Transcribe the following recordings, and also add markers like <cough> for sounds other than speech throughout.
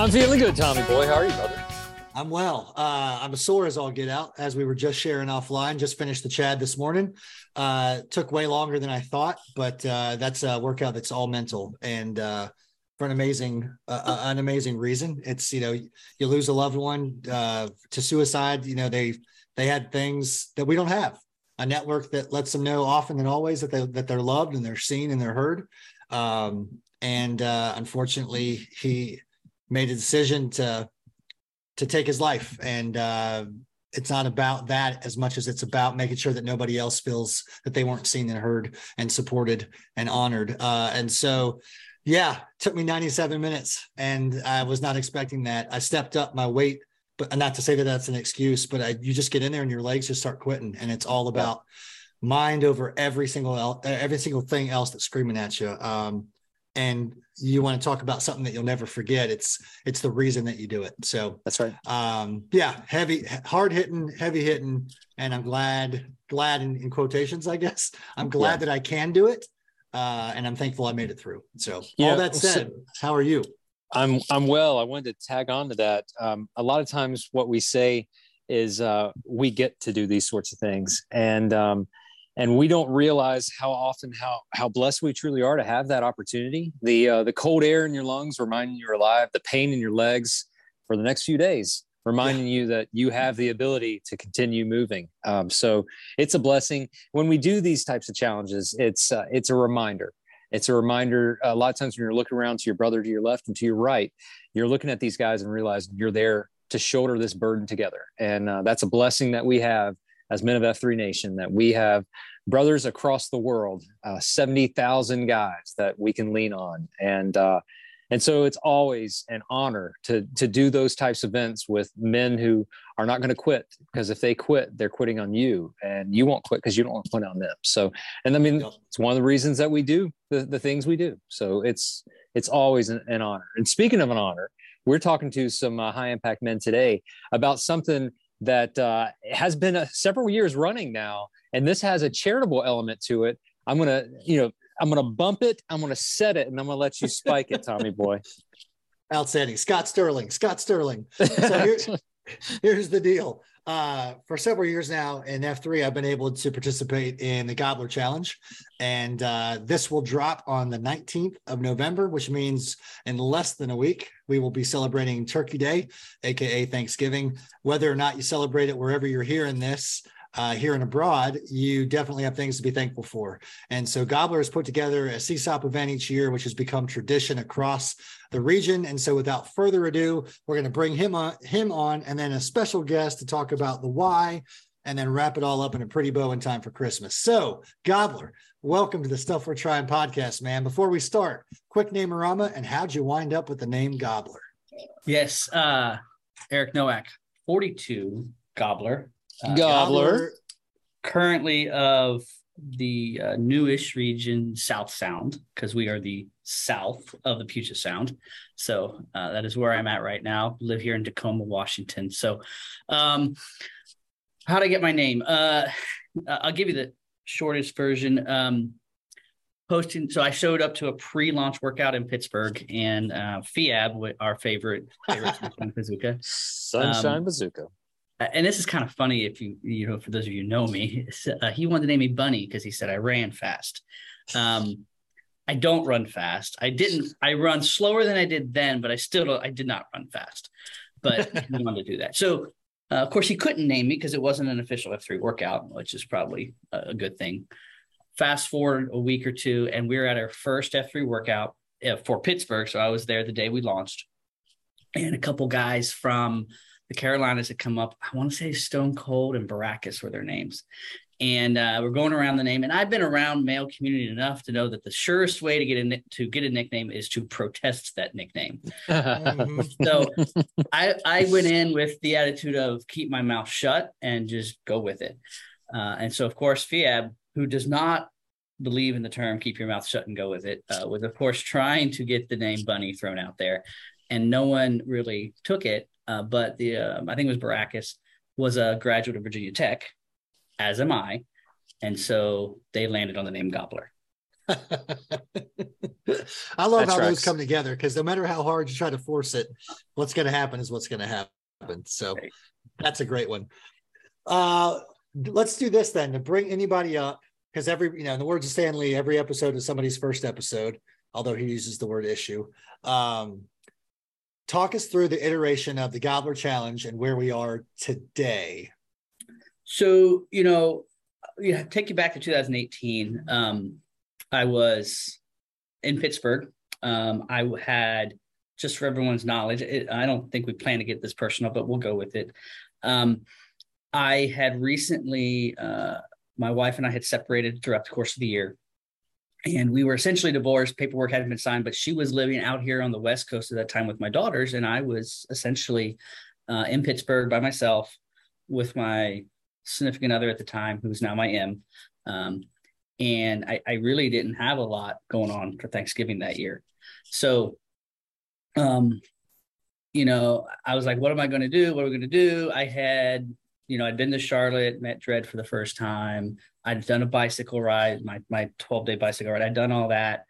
I'm feeling good, Tommy boy. How are you, brother? I'm well. Uh, I'm as sore as all get out, as we were just sharing offline. Just finished the Chad this morning. Uh, took way longer than I thought, but uh, that's a workout that's all mental and uh, for an amazing, uh, uh, an amazing reason. It's you know you lose a loved one to suicide. You know they they had things that we don't have. A network that lets them know often and always that they that they're loved and they're seen and they're heard. Um, and unfortunately, he made a decision to to take his life. And uh, it's not about that as much as it's about making sure that nobody else feels that they weren't seen and heard and supported and honored. Uh, and so yeah took me 97 minutes and i was not expecting that. I stepped up my weight but not to say that that's an excuse but I, you just get in there and your legs just start quitting and it's all about mind over every single every single thing else that's screaming at you. Um, and you want to talk about something that you'll never forget it's it's the reason that you do it. So that's right. um yeah heavy hard hitting heavy hitting and i'm glad glad in, in quotations i guess. I'm glad yeah. that i can do it uh and i'm thankful i made it through. So yeah. all that said so, how are you? I'm i'm well. I wanted to tag on to that. Um a lot of times what we say is uh we get to do these sorts of things. And um and we don't realize how often how how blessed we truly are to have that opportunity. The uh, the cold air in your lungs reminding you you're alive the pain in your legs for the next few days reminding yeah. you that you have the ability to continue moving. Um, so it's a blessing. When we do these types of challenges it's uh, it's a reminder. It's a reminder a lot of times when you're looking around to your brother to your left and to your right you're looking at these guys and realizing you're there to shoulder this burden together. And uh, that's a blessing that we have as men of F3 Nation that we have brothers across the world, uh, 70,000 guys that we can lean on. And, uh, and so it's always an honor to, to do those types of events with men who are not going to quit because if they quit, they're quitting on you and you won't quit because you don't want to quit on them. So, and I mean, it's one of the reasons that we do the, the things we do. So it's, it's always an, an honor. And speaking of an honor, we're talking to some uh, high impact men today about something that uh, has been a, several years running now, and this has a charitable element to it. I'm gonna, you know, I'm gonna bump it, I'm gonna set it, and I'm gonna let you spike it, Tommy boy. <laughs> Outstanding, Scott Sterling. Scott Sterling. So here, <laughs> here's the deal. Uh, for several years now in F3, I've been able to participate in the Gobbler Challenge. And uh, this will drop on the 19th of November, which means in less than a week, we will be celebrating Turkey Day, AKA Thanksgiving. Whether or not you celebrate it wherever you're hearing this, uh, here and abroad, you definitely have things to be thankful for. And so Gobbler has put together a CSAUP event each year, which has become tradition across the region. And so without further ado, we're going to bring him on, him on and then a special guest to talk about the why and then wrap it all up in a pretty bow in time for Christmas. So Gobbler, welcome to the Stuff Worth Trying podcast, man. Before we start, quick name Arama and how'd you wind up with the name Gobbler? Yes, uh, Eric Nowak, 42 Gobbler uh, Gobbler. Currently of the uh, newish region, South Sound, because we are the south of the Puget Sound. So uh, that is where I'm at right now. Live here in Tacoma, Washington. So, um, how to get my name? Uh, I'll give you the shortest version. Um, posting. So I showed up to a pre-launch workout in Pittsburgh, and uh, FIAB, our favorite, favorite <laughs> bazooka, Sunshine um, Bazooka and this is kind of funny if you you know for those of you know me uh, he wanted to name me bunny because he said i ran fast. Um, i don't run fast. I didn't i run slower than i did then but i still i did not run fast. But <laughs> he wanted to do that. So uh, of course he couldn't name me because it wasn't an official f3 workout which is probably a, a good thing. Fast forward a week or two and we are at our first f3 workout uh, for pittsburgh. So i was there the day we launched. And a couple guys from the Carolinas had come up. I want to say Stone Cold and Baracus were their names. And uh, we're going around the name. And I've been around male community enough to know that the surest way to get a to get a nickname is to protest that nickname. <laughs> so I I went in with the attitude of keep my mouth shut and just go with it. Uh, and so of course Fiab, who does not believe in the term keep your mouth shut and go with it, uh, was of course trying to get the name Bunny thrown out there, and no one really took it uh, but the uh, I think it was Baracus was a graduate of Virginia Tech, as am I, and so they landed on the name Gobbler. <laughs> I love That's how right. those come together because no matter how hard you try to force it, what's going to happen is what's going to happen. So Right. that's a great one. Uh, let's do this then to bring anybody up because every, you know, in the words of Stanley, every episode is somebody's first episode, although he uses the word issue. Um, talk us through the iteration of the Gobbler Challenge and where we are today. So, you know, yeah, take you back to 2018. Um, I was in Pittsburgh. Um, I had, just for everyone's knowledge, it, I don't think we plan to get this personal, but we'll go with it. Um, I had recently, uh, my wife and I had separated throughout the course of the year. And we were essentially divorced. Paperwork hadn't been signed, but she was living out here on the West Coast at that time with my daughters. And I was essentially uh, in Pittsburgh by myself with my significant other at the time, who's now my M. Um, and I, I really didn't have a lot going on for Thanksgiving that year. So, um, you know, I was like, what am I going to do? What are we going to do? I had, you know, I'd been to Charlotte, met Dredd for the first time. I'd done a bicycle ride, my my 12 day bicycle ride. I'd done all that.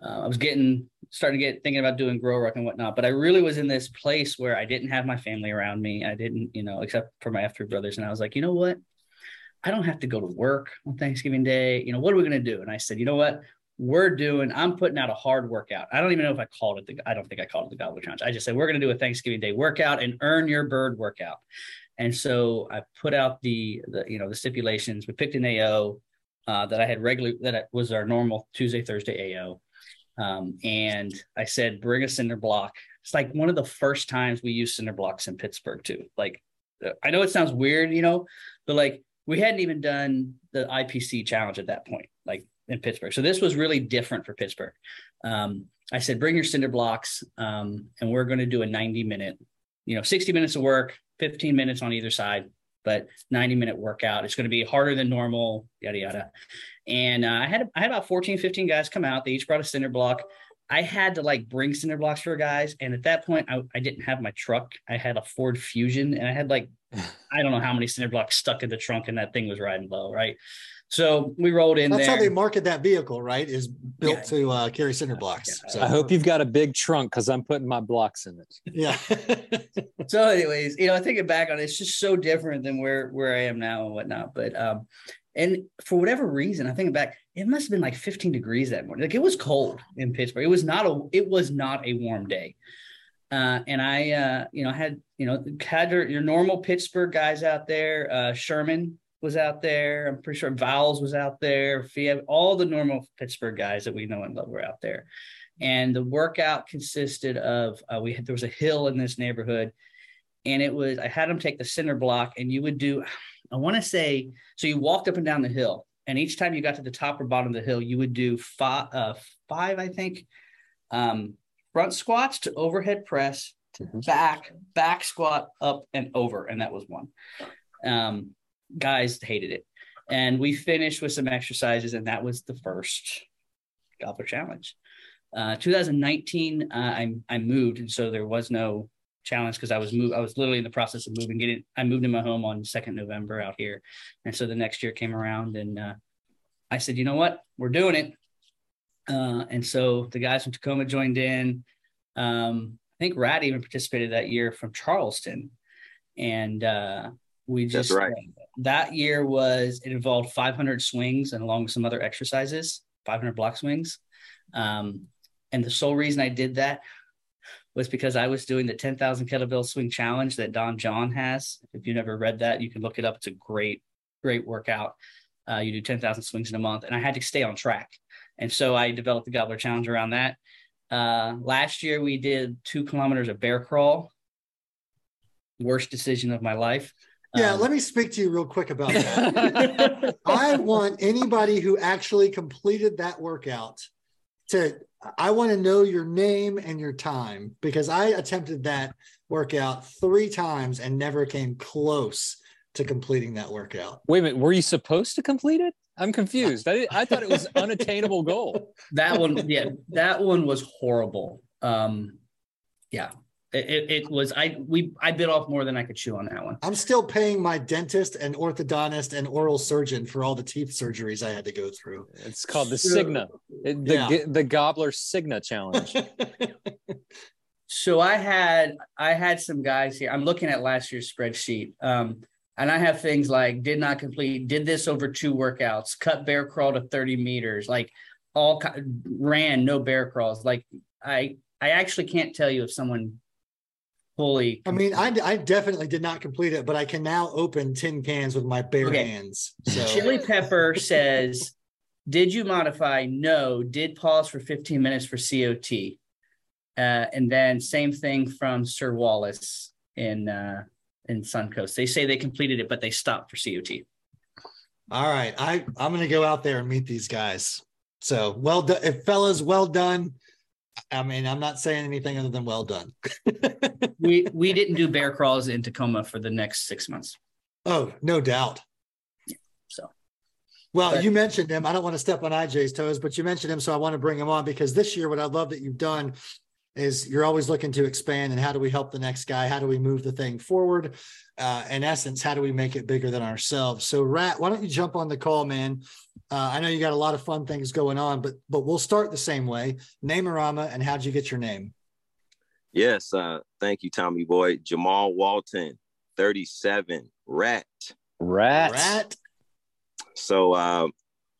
Uh, I was getting starting to get thinking about doing GoRuck and whatnot, but I really was in this place where I didn't have my family around me. I didn't, you know, except for my F3 brothers. And I was like, you know what? I don't have to go to work on Thanksgiving Day. You know, what are we going to do? And I said, you know what? We're doing, I'm putting out a hard workout. I don't even know if I called it the, I don't think I called it the Gobbler Challenge. I just said, we're going to do a Thanksgiving Day workout and earn your bird workout. And so I put out the, the you know, the stipulations. We picked an AO uh, that I had regular, that was our normal Tuesday, Thursday AO. Um, and I said, bring a cinder block. It's like one of the first times we used cinder blocks in Pittsburgh too. Like, I know it sounds weird, you know, but like we hadn't even done the IPC challenge at that point, like in Pittsburgh. So this was really different for Pittsburgh. Um, I said, bring your cinder blocks, um, and we're going to do a 90 minute, you know, 60 minutes of work, 15 minutes on either side, but 90 minute workout. It's going to be harder than normal, yada, yada. And uh, I had I had about 14, 15 guys come out. They each brought a cinder block. I had to like bring cinder blocks for guys. And at that point, I, I didn't have my truck. I had a Ford Fusion and I had like, <laughs> I don't know how many cinder blocks stuck in the trunk and that thing was riding low, right? So we rolled in That's there. how they market that vehicle, right? Is built Yeah. to uh, carry cinder blocks. Yeah. So, I hope you've got a big trunk because I'm putting my blocks in it. yeah. <laughs> so anyways you know thinking back on it it's just so different than where where i am now and whatnot but um and for whatever reason i think back it must have been like 15 degrees that morning like it was cold in pittsburgh it was not a it was not a warm day uh and i uh you know had you know had your, your normal pittsburgh guys out there uh sherman was out there. I'm pretty sure vowels was out there. Fia, all the normal pittsburgh guys that we know and love were out there. And the workout consisted of uh, we had there was a hill in this neighborhood and it was i had them take the cinder block and you would do i want to say so you walked up and down the hill and each time you got to the top or bottom of the hill you would do five uh, five i think um, front squats to overhead press to Mhm. back back squat up and over and that was one. Um, guys hated it and we finished with some exercises and that was the first gobbler challenge uh, 2019, uh, I I moved, and so there was no challenge because I was move. I was literally in the process of moving. Getting I moved in my home on second November out here, and so the next year came around, and uh, I said, you know what, we're doing it. Uh, and so the guys from Tacoma joined in. Um, I think Rat even participated that year from Charleston, and uh, we just right. That year was it involved 500 swings and along with some other exercises, 500 block swings. Um, and the sole reason I did that was because I was doing the 10,000 kettlebell swing challenge that Dan John has. If you've never read that, you can look it up. It's a great, great workout. Uh, you do 10,000 swings in a month, and I had to stay on track. And so I developed the Gobbler Challenge around that. Uh, last year, we did two kilometers of bear crawl. Worst decision of my life. Yeah, Um, let me speak to you real quick about <laughs> that. I want anybody who actually completed that workout to I want to know your name and your time because I attempted that workout 3 times and never came close to completing that workout. Wait a minute, were you supposed to complete it? I'm confused. I, I thought it was unattainable goal. that one yeah that one was horrible um yeah It, it, was I we I bit off more than I could chew on that one. I'm still paying my dentist and orthodontist and oral surgeon for all the teeth surgeries I had to go through. It's called the Cigna, the yeah. the Gobbler Cigna challenge. <laughs> so I had I had some guys here. I'm looking at last year's spreadsheet. Um, and I have things like did not complete, did this over two workouts, cut bear crawl to 30 meters, like all ran no bear crawls. Like I I actually can't tell you if someone fully. I mean, I, I definitely did not complete it, but I can now open tin cans with my bare okay. hands. So. Chili Pepper says, "Did you modify? No. Did pause for 15 minutes for COT." Uh, and then same thing from Sir Wallace in uh, in Suncoast. They say they completed it, but they stopped for COT. All right, I I'm gonna go out there and meet these guys. So well done, if fellas, well done. I mean, I'm not saying anything other than well done. <laughs> we we didn't do bear crawls in Tacoma for the next six months. Oh, no doubt. so, well, but, you mentioned him. I don't want to step on IJ's toes, but you mentioned him, so I want to bring him on because this year, what I love that you've done is you're always looking to expand and how do we help the next guy? How do we move the thing forward? Uh, in essence, how do we make it bigger than ourselves? So, Rat, why don't you jump on the call, man? Uh, I know you got a lot of fun things going on, but but we'll start the same way. Name Arama, and how'd you get your name? Yes, uh, thank you, Tommy Boy. Jamal Walton, 37, Rat. Rat. Rat. So uh,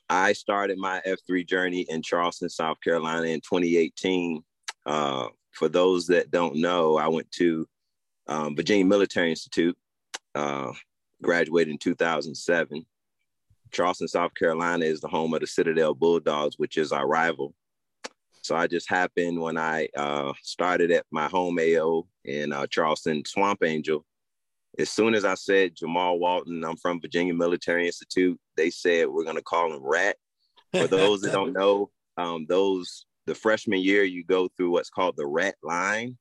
I started my F3 journey in Charleston, South Carolina in 2018. Uh, for those that don't know, I went to um, Virginia Military Institute, uh, graduated in 2007. Charleston, South Carolina is the home of the Citadel Bulldogs, which is our rival. So I just happened when I uh, started at my home AO in uh, Charleston, Swamp Angel. As soon as I said Jamal Walton, I'm from Virginia Military Institute, they said we're going to call him Rat. For those that don't know, um, those the freshman year you go through what's called the Rat line,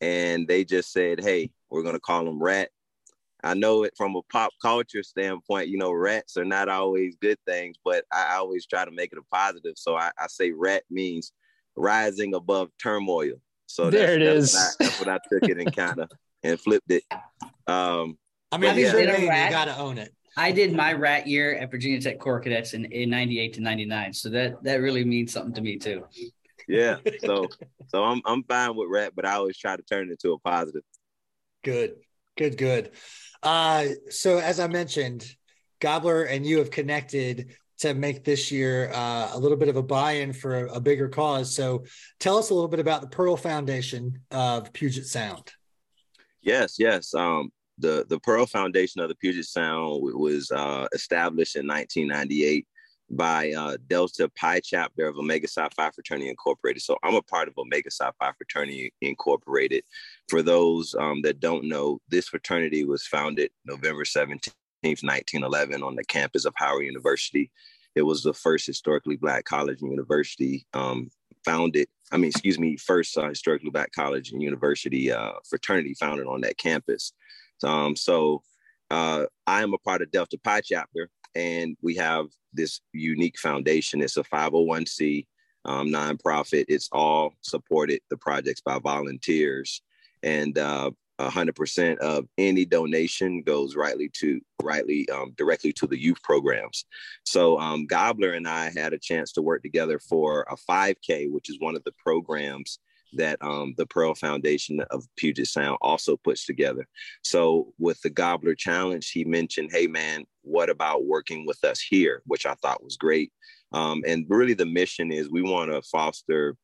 and they just said, "Hey, we're going to call him Rat." I know it from a pop culture standpoint, you know, rats are not always good things, but I always try to make it a positive. So I, I say rat means rising above turmoil. So there that's, it that's is. What I, that's what I took it and kind of <laughs> and flipped it. Um, I mean, yeah. you got to own it. I did my rat year at Virginia Tech Corps Cadets in, in 98 to 99. So that, that really means something to me too. Yeah. So, <laughs> so I'm, I'm fine with rat, but I always try to turn it into a positive. Good, good, good. Uh, so as I mentioned, Gobbler and you have connected to make this year uh, a little bit of a buy-in for a, a, bigger cause. So tell us a little bit about the Pearl Foundation of Puget Sound. Yes, yes. Um, the the Pearl Foundation of the Puget Sound was uh, established in 1998 by uh, Delta Pi chapter of Omega Psi Phi Fraternity Incorporated. So I'm a part of Omega Psi Phi Fraternity Incorporated. For those um, that don't know, this fraternity was founded November 17th, 1911 on the campus of Howard University. It was the first historically black college and university um, founded, I mean, excuse me, first uh, historically black college and university uh, fraternity founded on that campus. Um, so uh, I am a part of Delta Pi chapter, and we have this unique foundation. It's a 501c um, nonprofit. It's all supported the projects by volunteers, and uh, 100% of any donation goes rightly to rightly um, directly to the youth programs. So um, Gobbler and I had a chance to work together for a 5K, which is one of the programs that um, the Pearl Foundation of Puget Sound also puts together. So with the Gobbler Challenge, he mentioned, "Hey man, what about working with us here?" Which I thought was great. Um, and really, the mission is we want to foster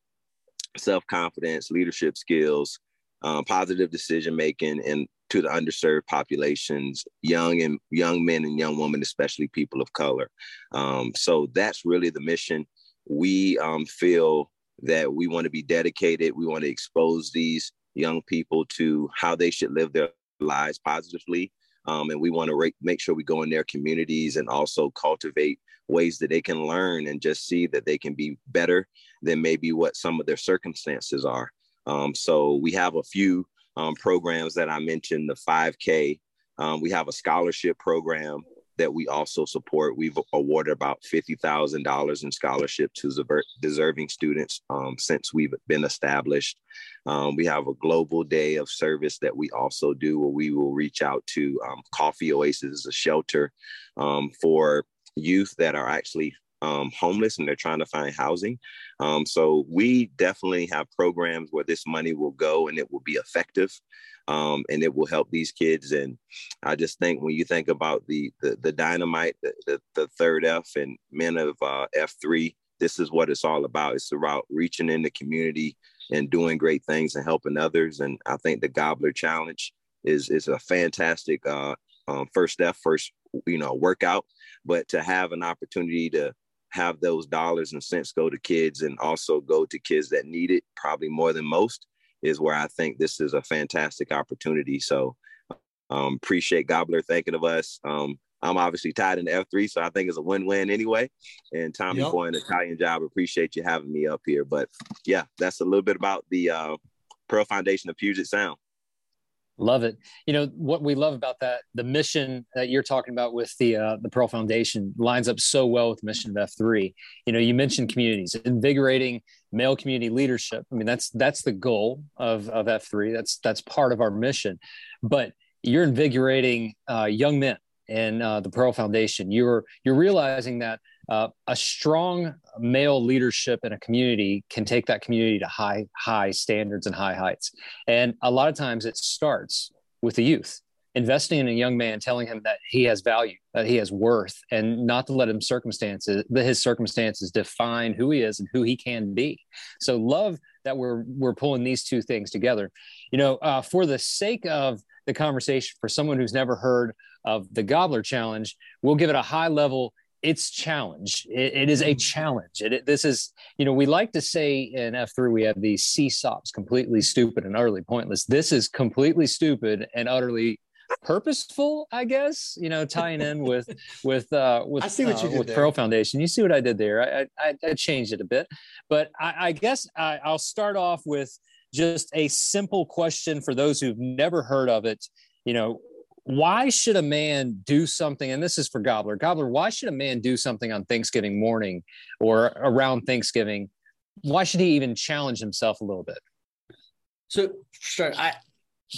self confidence, leadership skills, um, positive decision making, and to the underserved populations, young and young men and young women, especially people of color. Um, so that's really the mission. We um, feel that we want to be dedicated. We want to expose these young people to how they should live their lives positively. Um, and we want to re- make sure we go in their communities and also cultivate ways that they can learn and just see that they can be better than maybe what some of their circumstances are. Um, so we have a few um, programs that I mentioned the 5K. Um, we have a scholarship program that we also support. We've awarded about $50,000 in scholarships to deserving students um, since we've been established. Um, we have a global day of service that we also do where we will reach out to um, Coffee Oasis, a shelter um, for youth that are actually um, homeless and they're trying to find housing. Um, so we definitely have programs where this money will go and it will be effective um, and it will help these kids. And I just think when you think about the the, the dynamite, the, the, the third F and men of uh, F3, this is what it's all about. It's about reaching in the community and doing great things and helping others. And I think the Gobbler Challenge is is a fantastic uh, um, first step, first you know workout. But to have an opportunity to have those dollars and cents go to kids and also go to kids that need it probably more than most is where I think this is a fantastic opportunity. So um, appreciate Gobbler thinking of us. Um, I'm obviously tied in F3, so I think it's a win-win anyway. And Tommy yep. for an Italian job. Appreciate you having me up here. But yeah, that's a little bit about the uh, Pearl Foundation of Puget Sound. Love it. You know what we love about that the mission that you're talking about with the uh, the Pearl Foundation lines up so well with mission of F3. You know, you mentioned communities, invigorating male community leadership. I mean, that's that's the goal of of F3. That's that's part of our mission. But you're invigorating uh, young men in uh, the Pearl Foundation. You're you're realizing that uh, a strong male leadership in a community can take that community to high high standards and high heights. And a lot of times it starts with the youth investing in a young man telling him that he has value that he has worth and not to let him circumstances that his circumstances define who he is and who he can be. So love that we're we're pulling these two things together. You know uh, for the sake of the conversation for someone who's never heard of the gobbler challenge we'll give it a high level it's challenge. It, it is a mm-hmm. challenge. It, it, this is, you know, we like to say in F3 we have these CSAUPs, completely stupid and utterly pointless. This is completely stupid and utterly purposeful, I guess. You know, tying in with <laughs> with uh, with I see what you uh, did with there. Pearl Foundation. You see what I did there? I I, I changed it a bit, but I, I guess I, I'll start off with just a simple question for those who've never heard of it. You know, why should a man do something and this is for gobbler. Gobbler why should a man do something on thanksgiving morning or around thanksgiving? Why should he even challenge himself a little bit? So sure i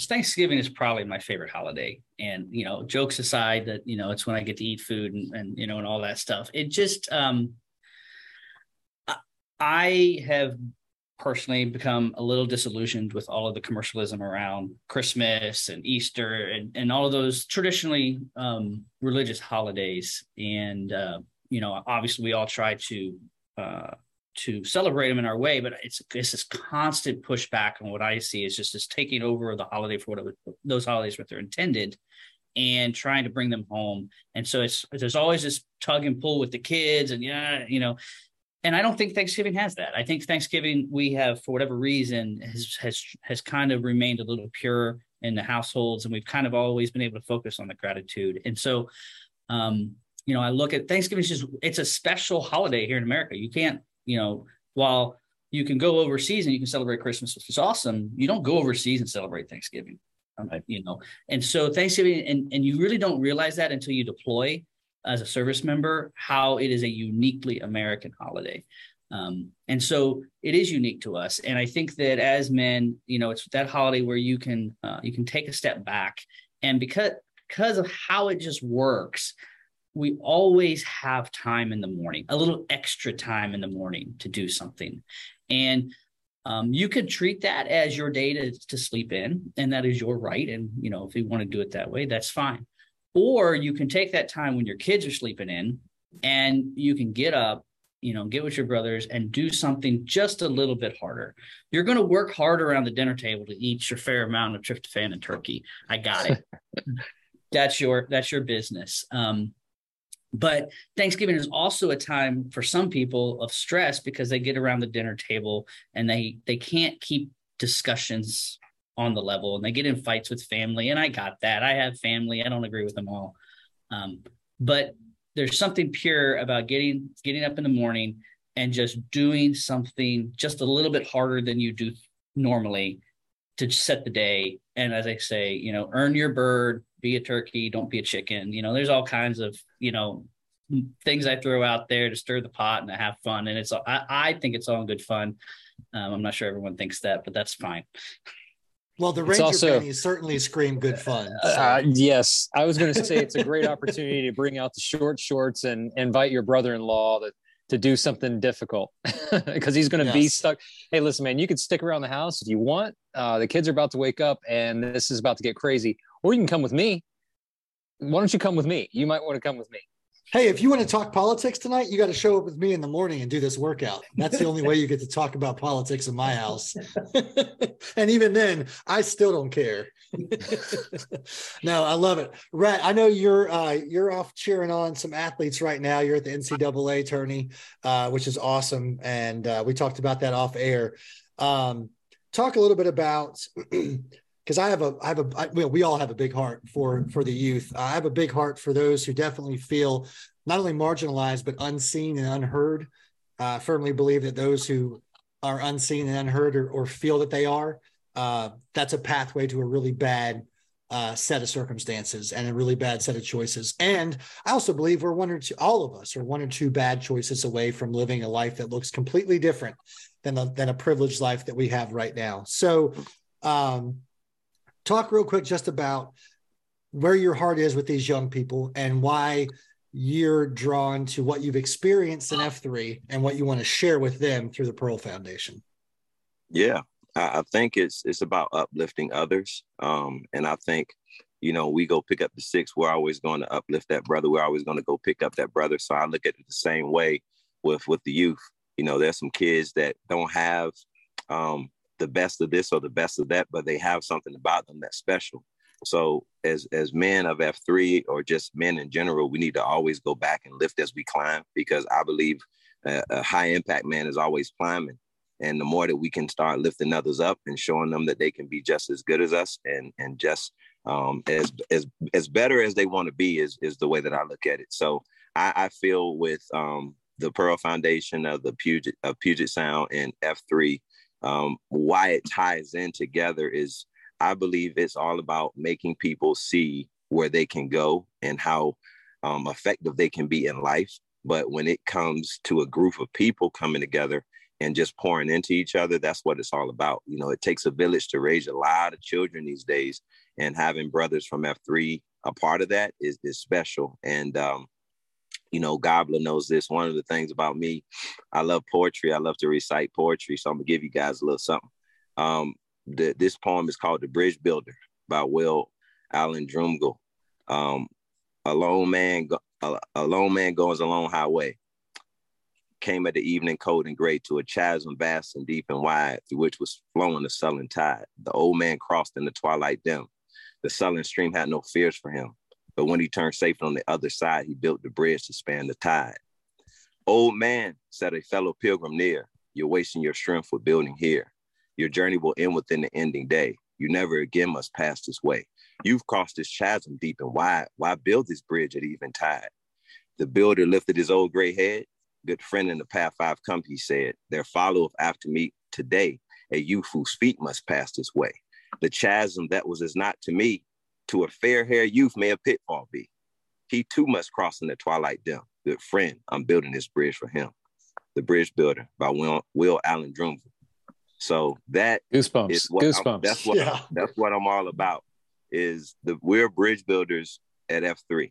thanksgiving is probably my favorite holiday. And you know jokes aside that you know it's when i get to eat food and, and you know and all that stuff. It just um I have personally become a little disillusioned with all of the commercialism around Christmas and Easter and, and all of those traditionally um, religious holidays. And, uh, you know, obviously we all try to, uh, to celebrate them in our way, but it's, it's this constant pushback on what I see is just this taking over the holiday for what those holidays, what they're intended and trying to bring them home. And so it's, there's always this tug and pull with the kids and yeah, you know, and I don't think Thanksgiving has that. I think Thanksgiving we have, for whatever reason, has has has kind of remained a little pure in the households, and we've kind of always been able to focus on the gratitude. And so, um, you know, I look at Thanksgiving is just it's a special holiday here in America. You can't, you know, while you can go overseas and you can celebrate Christmas, which is awesome. You don't go overseas and celebrate Thanksgiving, you know. And so Thanksgiving, and and you really don't realize that until you deploy as a service member how it is a uniquely American holiday. Um, and so it is unique to us. And I think that as men, you know, it's that holiday where you can uh, you can take a step back, and because because of how it just works, we always have time in the morning, a little extra time in the morning to do something, and um, you could treat that as your day to, to sleep in, and that is your right. And you know, if you want to do it that way, that's fine. Or you can take that time when your kids are sleeping in and you can get up, you know, get with your brothers and do something just a little bit harder. You're going to work hard around the dinner table to eat your fair amount of tryptophan and turkey. I got it. <laughs> that's your that's your business. Um, but Thanksgiving is also a time for some people of stress because they get around the dinner table and they they can't keep discussions on the level and they get in fights with family and i got that i have family i don't agree with them all um, but there's something pure about getting getting up in the morning and just doing something just a little bit harder than you do normally to set the day and as i say you know earn your bird be a turkey, don't be a chicken. You know, there's all kinds of, you know, things I throw out there to stir the pot and to have fun. And it's, I, I think it's all in good fun. Um, I'm not sure everyone thinks that, but that's fine. <laughs> Well, the Ranger also, certainly scream good fun. So. Uh, yes, I was going to say it's a great opportunity to bring out the short shorts and invite your brother-in-law to to do something difficult <laughs> because he's going to yes. be stuck. Hey, listen, man, you can stick around the house if you want. Uh, the kids are about to wake up, and this is about to get crazy. Or you can come with me. Why don't you come with me? You might want to come with me hey, if you want to talk politics tonight, you got to show up with me in the morning and do this workout. That's the only way you get to talk about politics in my house. <laughs> and even then, I still don't care. <laughs> no, I love it. Rat, I know you're uh, you're off cheering on some athletes right now. You're at the NCAA tourney, uh, which is awesome, and uh, we talked about that off air. Um, talk a little bit about because I have a I have a I, well, we all have a big heart for for the youth. I have a big heart for those who definitely feel not only marginalized but unseen and unheard. I firmly believe that those who are unseen and unheard or, or feel that they are, uh, that's a pathway to a really bad uh, set of circumstances and a really bad set of choices. And I also believe we're one or two, all of us are one or two bad choices away from living a life that looks completely different than a, than a privileged life that we have right now. So, um, talk real quick just about where your heart is with these young people and why you're drawn to what you've experienced in F3 and what you want to share with them through the Pearl Foundation. Yeah, I think it's it's about uplifting others, um, and I think you know we go pick up the six. We're always going to uplift that brother. We're always going to go pick up that brother. So I look at it the same way with with the youth. You know, there's some kids that don't have um, the best of this or the best of that, but they have something about them that's special. So as as men of F3 or just men in general, we need to always go back and lift as we climb because I believe a, a high impact man is always climbing. And the more that we can start lifting others up and showing them that they can be just as good as us and and just um, as as as better as they want to be is is the way that I look at it. So I, I feel with um, the Pearl Foundation of the Puget of Puget Sound and F3 um, why it ties in together is I believe it's all about making people see where they can go and how um, effective they can be in life. But when it comes to a group of people coming together and just pouring into each other, that's what it's all about. You know, it takes a village to raise a lot of children these days, and having brothers from F3 a part of that is, is special. And um, you know, Gobbler knows this. One of the things about me, I love poetry. I love to recite poetry. So I'm gonna give you guys a little something. Um, the, this poem is called "The Bridge Builder" by Will Allen Dromgoole. Um, a lone man, a, a lone man goes a lone highway. Came at the evening cold and gray to a chasm vast and deep and wide, through which was flowing the sullen tide. The old man crossed in the twilight dim. The sullen stream had no fears for him. But when he turned safe on the other side, he built the bridge to span the tide. Old man, said a fellow pilgrim near, you're wasting your strength for building here. Your journey will end within the ending day. You never again must pass this way. You've crossed this chasm deep and wide. Why build this bridge at even tide? The builder lifted his old gray head. Good friend in the path I've come, he said. There followeth after me today a youth whose feet must pass this way. The chasm that was as not to me to a fair haired youth may a pitfall be. He too must cross in the twilight dim. Good friend, I'm building this bridge for him. The Bridge Builder by Will, Will Allen Dromgoole. So that goosebumps. Is what goosebumps. that's what yeah. that's what I'm all about. Is the we're bridge builders at F3.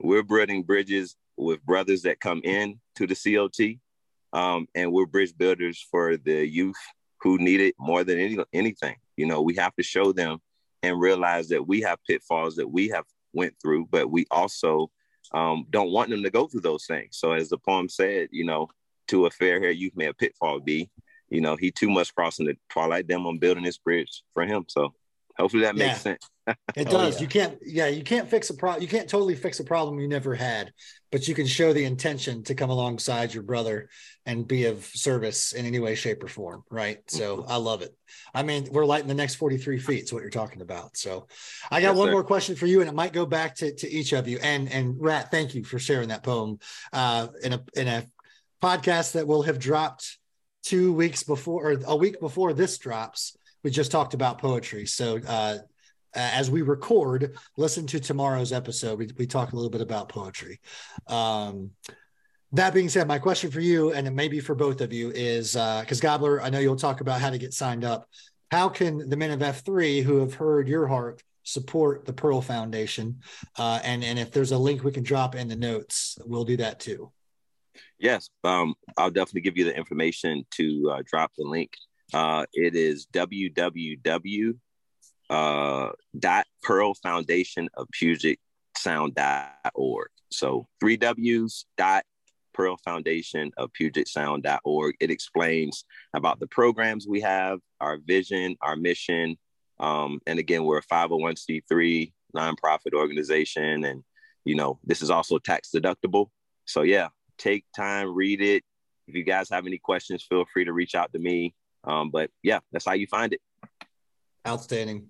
We're building bridges with brothers that come in to the COT, um, and we're bridge builders for the youth who need it more than any, anything. You know, we have to show them and realize that we have pitfalls that we have went through, but we also um, don't want them to go through those things. So as the poem said, you know, to a fair hair youth may a pitfall be, you know, he too much crossing the twilight dim on building this bridge for him. So hopefully that makes yeah. sense. <laughs> it does. Oh, yeah. You can't, yeah, you can't fix a problem. You can't totally fix a problem you never had, but you can show the intention to come alongside your brother and be of service in any way, shape, or form. Right. So mm-hmm. I love it. I mean, we're lighting the next 43 feet. Is what you're talking about. So I got yes, one sir. more question for you, and it might go back to, to each of you. And and Rat, thank you for sharing that poem uh, in a in a podcast that will have dropped two weeks before or a week before this drops. We just talked about poetry. So uh, as we record, listen to tomorrow's episode. We, we talk a little bit about poetry. Um, that being said, my question for you, and maybe for both of you, is because uh, Gobbler, I know you'll talk about how to get signed up. How can the men of F3 who have heard your heart support the Pearl Foundation? Uh, and and if there's a link we can drop in the notes, we'll do that too. Yes, um, I'll definitely give you the information to uh, drop the link. Uh, it is www uh, dot Pearl Foundation of Puget Sound dot org. So three W's dot Pearl Foundation of Puget Sound dot org. It explains about the programs we have, our vision, our mission. Um, and again, we're a 501c3 nonprofit organization. And, you know, this is also tax deductible. So, yeah, take time, read it. If you guys have any questions, feel free to reach out to me. Um, but yeah, that's how you find it. Outstanding.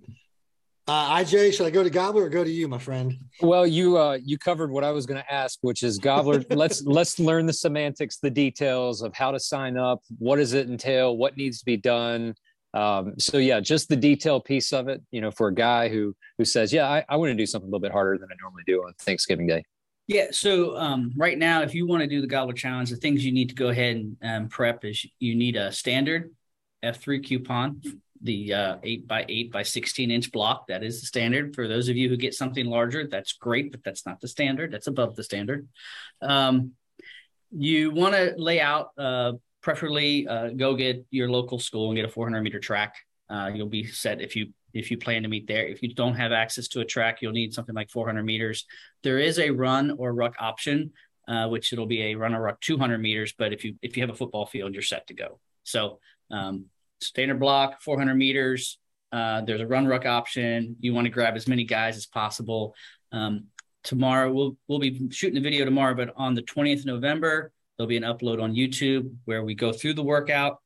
Uh, IJ, should I go to Gobbler or go to you, my friend? Well, you uh, you covered what I was going to ask, which is Gobbler. <laughs> let's let's learn the semantics, the details of how to sign up. What does it entail? What needs to be done? Um, so yeah, just the detail piece of it. You know, for a guy who who says, yeah, I, I want to do something a little bit harder than I normally do on Thanksgiving Day. Yeah. So um, right now, if you want to do the Gobbler Challenge, the things you need to go ahead and um, prep is you need a standard F3 coupon the uh, eight by eight by 16 inch block. That is the standard. For those of you who get something larger, that's great, but that's not the standard. That's above the standard. Um, you want to lay out, uh, preferably uh, go get your local school and get a 400 meter track. Uh, you'll be set if you if you plan to meet there. If you don't have access to a track, you'll need something like 400 meters. There is a run or ruck option, uh, which it'll be a run or ruck 200 meters. But if you if you have a football field, you're set to go. So um, standard block, 400 meters. Uh, there's a run ruck option. You want to grab as many guys as possible. Um, tomorrow we'll we'll be shooting the video tomorrow, but on the 20th of November there'll be an upload on YouTube where we go through the workout.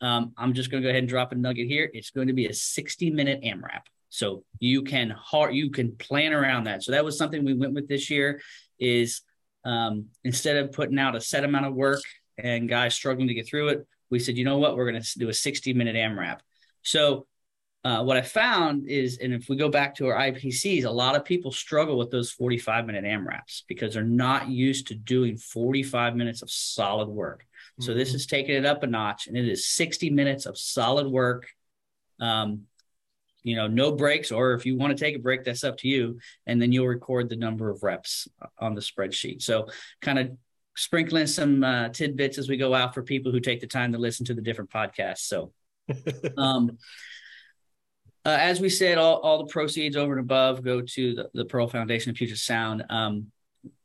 Um, I'm just going to go ahead and drop a nugget here. It's going to be a 60 minute AMRAP. So you can hard you can plan around that. So that was something we went with this year. Is um, instead of putting out a set amount of work and guys struggling to get through it, we said, you know what, we're going to do a 60 minute AMRAP. So uh, what I found is, and if we go back to our IPCs, a lot of people struggle with those 45 minute AMRAPs because they're not used to doing 45 minutes of solid work. Mm-hmm. So this mm-hmm. is taking it up a notch, and it is 60 minutes of solid work. Um, you know, no breaks, or if you want to take a break, that's up to you. And then you'll record the number of reps on the spreadsheet. So kind of sprinkling some uh, tidbits as we go out for people who take the time to listen to the different podcasts. So, <laughs> um, uh, as we said, all, all the proceeds over and above go to the, the Pearl Foundation of Puget Sound. Um,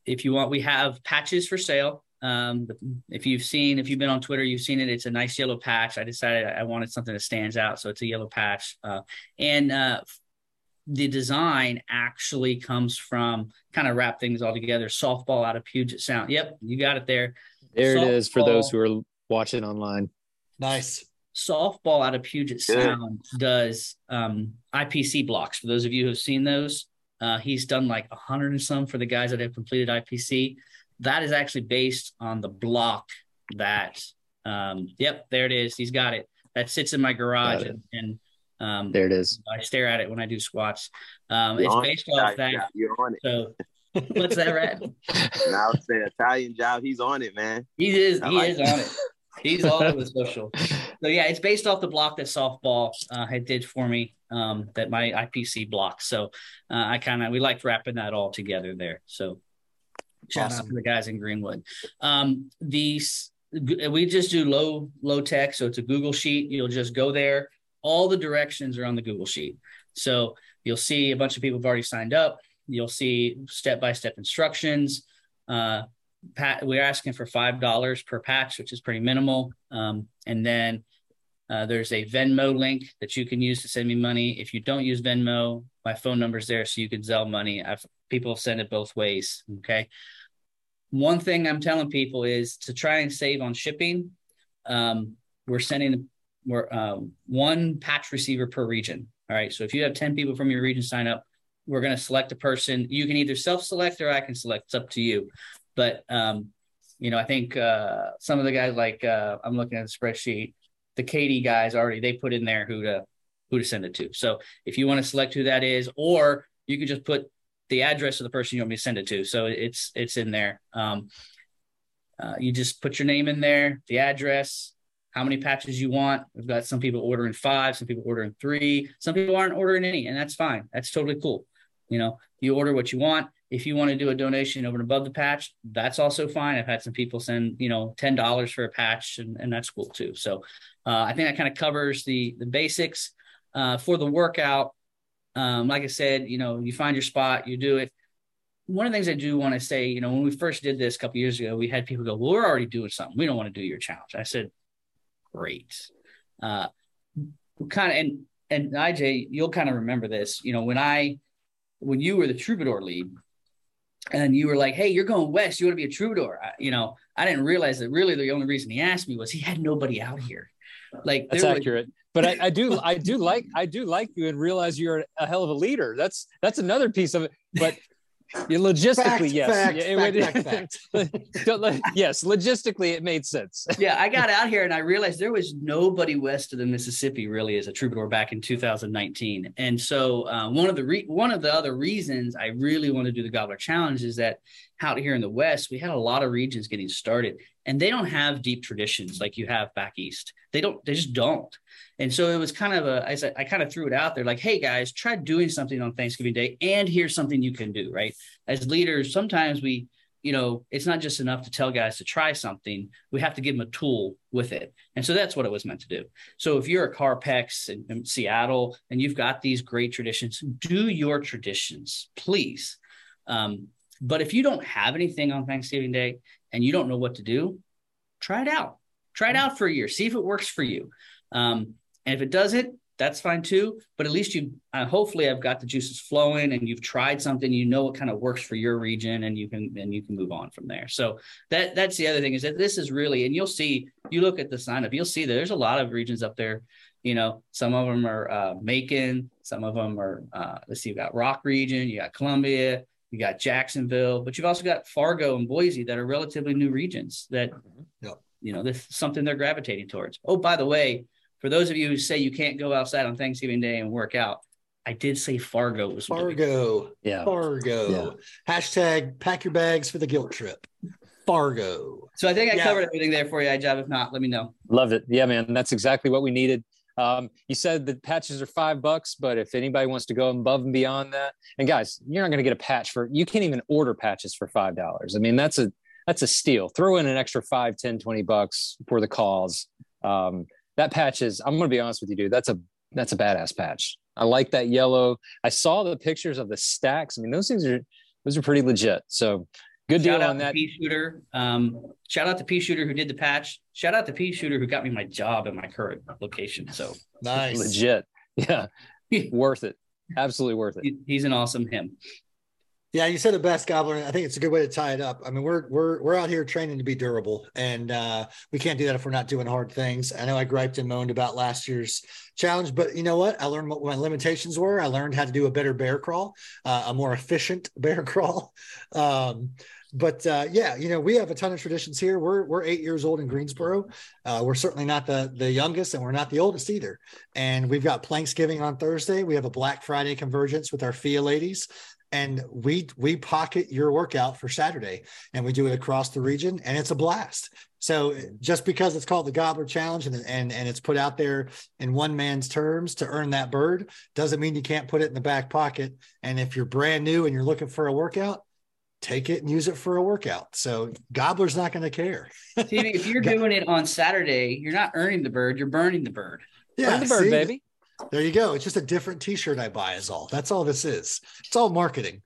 if you want, we have patches for sale. Um, if you've seen, if you've been on Twitter, you've seen it. It's a nice yellow patch. I decided I wanted something that stands out, so it's a yellow patch. Uh, and uh, the design actually comes from kind of wrap things all together. Softball out of Puget Sound. Yep, you got it there. There softball, it is for those who are watching online. Nice. Softball out of Puget Sound does um, IPC blocks. For those of you who've seen those, uh, he's done like a hundred and some for the guys that have completed IPC. That is actually based on the block that. Um, yep, there it is. He's got it. That sits in my garage and, and um, there it is. I stare at it when I do squats. Um, it's based off that. Yeah, you're on it. So <laughs> what's that, Rat? now say Italian job. He's on it, man. He is. I he like is it. on it. He's all over <laughs> social. So yeah, it's based off the block that softball uh, had did for me. Um, that my IPC block. So uh, I kind of we liked wrapping that all together there. So shout awesome. out to the guys in Greenwood. Um, these we just do low low tech, so it's a Google sheet. You'll just go there all the directions are on the Google Sheet. So you'll see a bunch of people have already signed up. You'll see step by step instructions. Uh, Pat, we're asking for five dollars per patch, which is pretty minimal. Um, and then uh, there's a Venmo link that you can use to send me money. If you don't use Venmo, my phone number is there, so you can Zelle money. I've, people send it both ways. Okay. One thing I'm telling people is to try and save on shipping. Um, we're sending we're uh, one patch receiver per region. All right. So if you have 10 people from your region sign up, we're going to select a person. You can either self select or I can select. It's up to you. But, um, you know, I think uh, some of the guys, like uh, I'm looking at the spreadsheet, the Katie guys already, they put in there who to who to send it to. So if you want to select who that is, or you can just put the address of the person you want me to send it to. So it's it's in there. Um, uh, you just put your name in there, the address, how many patches you want. We've got some people ordering five, some people ordering three, some people aren't ordering any, and that's fine. That's totally cool. You know, you order what you want. If you want to do a donation over and above the patch, that's also fine. I've had some people send, you know, ten dollars for a patch, and, and that's cool too. So uh, I think that kind of covers the the basics uh, for the workout. Um, like I said, you know, you find your spot, you do it. One of the things I do want to say, you know, when we first did this a couple years ago, we had people go, "Well, we're already doing something. We don't want to do your challenge." I said, "Great." Uh, kind of, and and IJ, you'll kind of remember this. You know, when I when you were the troubadour lead, and you were like, "Hey, you're going west. You want to be a troubadour?" I, you know, I didn't realize that really the only reason he asked me was he had nobody out here. Like that's accurate. but I, I, do, I do like, I do like you and realize you're a hell of a leader. That's that's another piece of it. But logistically, Fact, yes. fact, Yeah, fact, would- <laughs> Don't yes, logistically, it made sense. <laughs> yeah, I got out here and I realized there was nobody west of the Mississippi really as a troubadour back in 2019. And so uh, one of the re- one of the other reasons I really want to do the Gobbler Challenge is that out here in the West, we had a lot of regions getting started, and they don't have deep traditions like you have back east. They don't. They just don't. And so it was kind of a. I said I kind of threw it out there like, hey guys, try doing something on Thanksgiving Day, and here's something you can do. Right? As leaders, sometimes we you know, it's not just enough to tell guys to try something. We have to give them a tool with it. And so that's what it was meant to do. So if you're a Carpex in, in Seattle and you've got these great traditions, do your traditions, please. Um, but if you don't have anything on Thanksgiving Day and you don't know what to do, try it out. Try it out for a year. See if it works for you. Um, and if it doesn't, that's fine too. But at least you, uh, hopefully, I've got the juices flowing, and you've tried something. You know what kind of works for your region, and you can and you can move on from there. So that that's the other thing is that this is really, and you'll see. You look at the sign up, you'll see that there's a lot of regions up there. You know, some of them are uh, Macon, some of them are. Uh, let's see, you got Rock region, you got Columbia, you got Jacksonville, but you've also got Fargo and Boise that are relatively new regions that, mm-hmm. Yep. you know, this something they're gravitating towards. Oh, by the way, for those of you who say you can't go outside on Thanksgiving Day and work out, I did say Fargo was one. Fargo. Yeah. Fargo. Hashtag pack your bags for the guilt trip. Fargo. So I think I Yeah. covered everything there for you, I Job. If not, let me know. Love it. Yeah, man. That's exactly what we needed. Um, you said the patches are five bucks, but if anybody wants to go above and beyond that, and guys, you're not going to get a patch for, you can't even order patches for $5. I mean, that's a, that's a steal. Throw in an extra five, 10, 20 bucks for the cause. Um, that patch is, I'm going to be honest with you, dude. That's a, that's a badass patch. I like that yellow. I saw the pictures of the stacks. I mean, those things are, those are pretty legit. So good deal Shout out on to that. P Shooter. Um, shout out to P Shooter who did the patch. Shout out to P Shooter who got me my job in my current location. So Nice. Legit. Yeah. <laughs> worth it. Absolutely worth it. he- he's an awesome him. Yeah, you said the best gobbler. I think it's a good way to tie it up. I mean, we're we're we're out here training to be durable, and uh, we can't do that if we're not doing hard things. I know I griped and moaned about last year's challenge, but you know what? I learned what my limitations were. I learned how to do a better bear crawl, uh, a more efficient <laughs> bear crawl. Um, but uh, yeah, you know, we have a ton of traditions here. We're we're eight years old in Greensboro. Uh, we're certainly not the the youngest, and we're not the oldest either. And we've got Thanksgiving on Thursday. We have a Black Friday convergence with our FIA ladies and we we pocket your workout for Saturday and we do it across the region and it's a blast. So just because it's called the Gobbler Challenge and and and it's put out there in one man's terms to earn that bird doesn't mean you can't put it in the back pocket. And if you're brand new and you're looking for a workout, take it and use it for a workout. So Gobbler's not going to care. See, if you're <laughs> doing it on Saturday, you're not earning the bird, you're burning the bird. Burn the bird, see? baby. There you go. It's just a different t-shirt I buy is all. That's all this is. It's all marketing.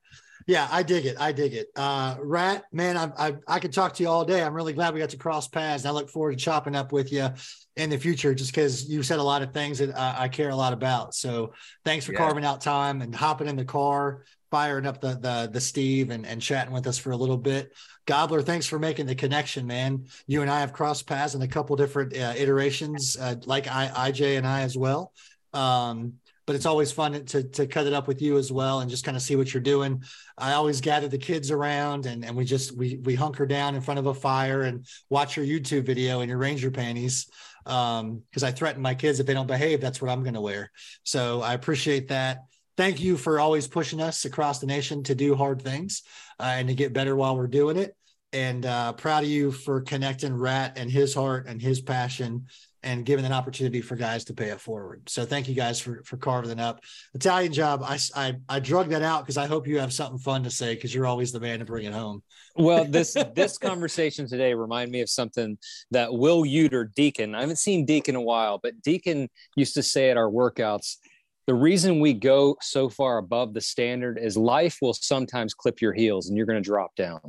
Yeah, I dig it. I dig it. Uh, Rat, man, I, I I could talk to you all day. I'm really glad we got to cross paths. I look forward to chopping up with you in the future, just because you said a lot of things that I, I care a lot about. So thanks for Yeah. carving out time and hopping in the car, firing up the the the Steve and and chatting with us for a little bit. Gobbler, thanks for making the connection, man. You and I have crossed paths in a couple different uh, iterations, uh, like I, IJ and I as well. Um, but it's always fun to to cut it up with you as well and just kind of see what you're doing. I always gather the kids around and and we just we we hunker down in front of a fire and watch your YouTube video in your ranger panties. Um, because I threaten my kids if they don't behave, that's what I'm going to wear. So I appreciate that. Thank you for always pushing us across the nation to do hard things uh, and to get better while we're doing it. And uh, proud of you for connecting Rat and his heart and his passion and giving an opportunity for guys to pay it forward. So thank you guys for for carving it up. Italian job. I I, I drug that out because I hope you have something fun to say because you're always the man to bring it home. Well, this <laughs> this conversation today remind me of something that Will Uter Deacon. I haven't seen Deacon in a while, but Deacon used to say at our workouts. The reason we go so far above the standard is life will sometimes clip your heels and you're going to drop down.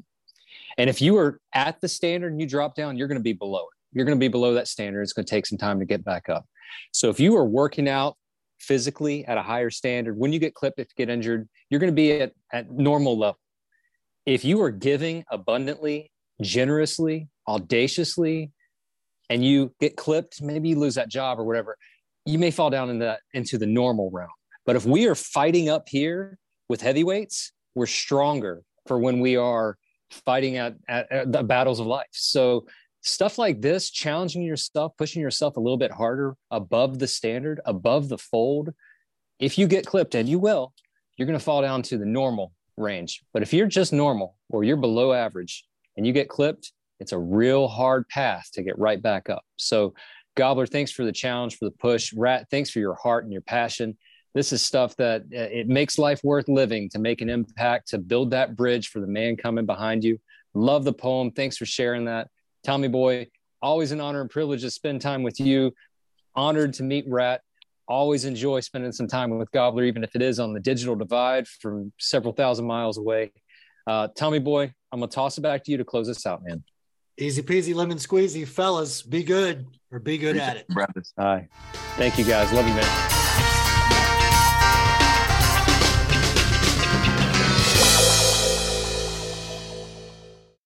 And if you are at the standard and you drop down, you're going to be below it you're going to be below that standard. It's going to take some time to get back up. So if you are working out physically at a higher standard, when you get clipped, if you get injured, you're going to be at, at normal level. If you are giving abundantly, generously, audaciously, and you get clipped, maybe you lose that job or whatever, you may fall down in that into the normal realm. But if we are fighting up here with heavyweights, we're stronger for when we are fighting at, at, at the battles of life. So stuff like this, challenging yourself, pushing yourself a little bit harder above the standard, above the fold. If you get clipped, and you will, you're going to fall down to the normal range. But if you're just normal or you're below average and you get clipped, it's a real hard path to get right back up. So, Gobbler, thanks for the challenge, for the push. Rat, thanks for your heart and your passion. This is stuff that uh, it makes life worth living to make an impact, to build that bridge for the man coming behind you. Love the poem. Thanks for sharing that. Tommy Boy, always an honor and privilege to spend time with you. Honored to meet Rat. Always enjoy spending some time with Gobbler, even if it is on the digital divide from several thousand miles away. Uh, Tommy Boy, I'm gonna toss it back to you to close this out, man. Easy peasy, lemon squeezy, fellas. Be good or be good at it, brothers. All right. Thank you, guys. Love you, man.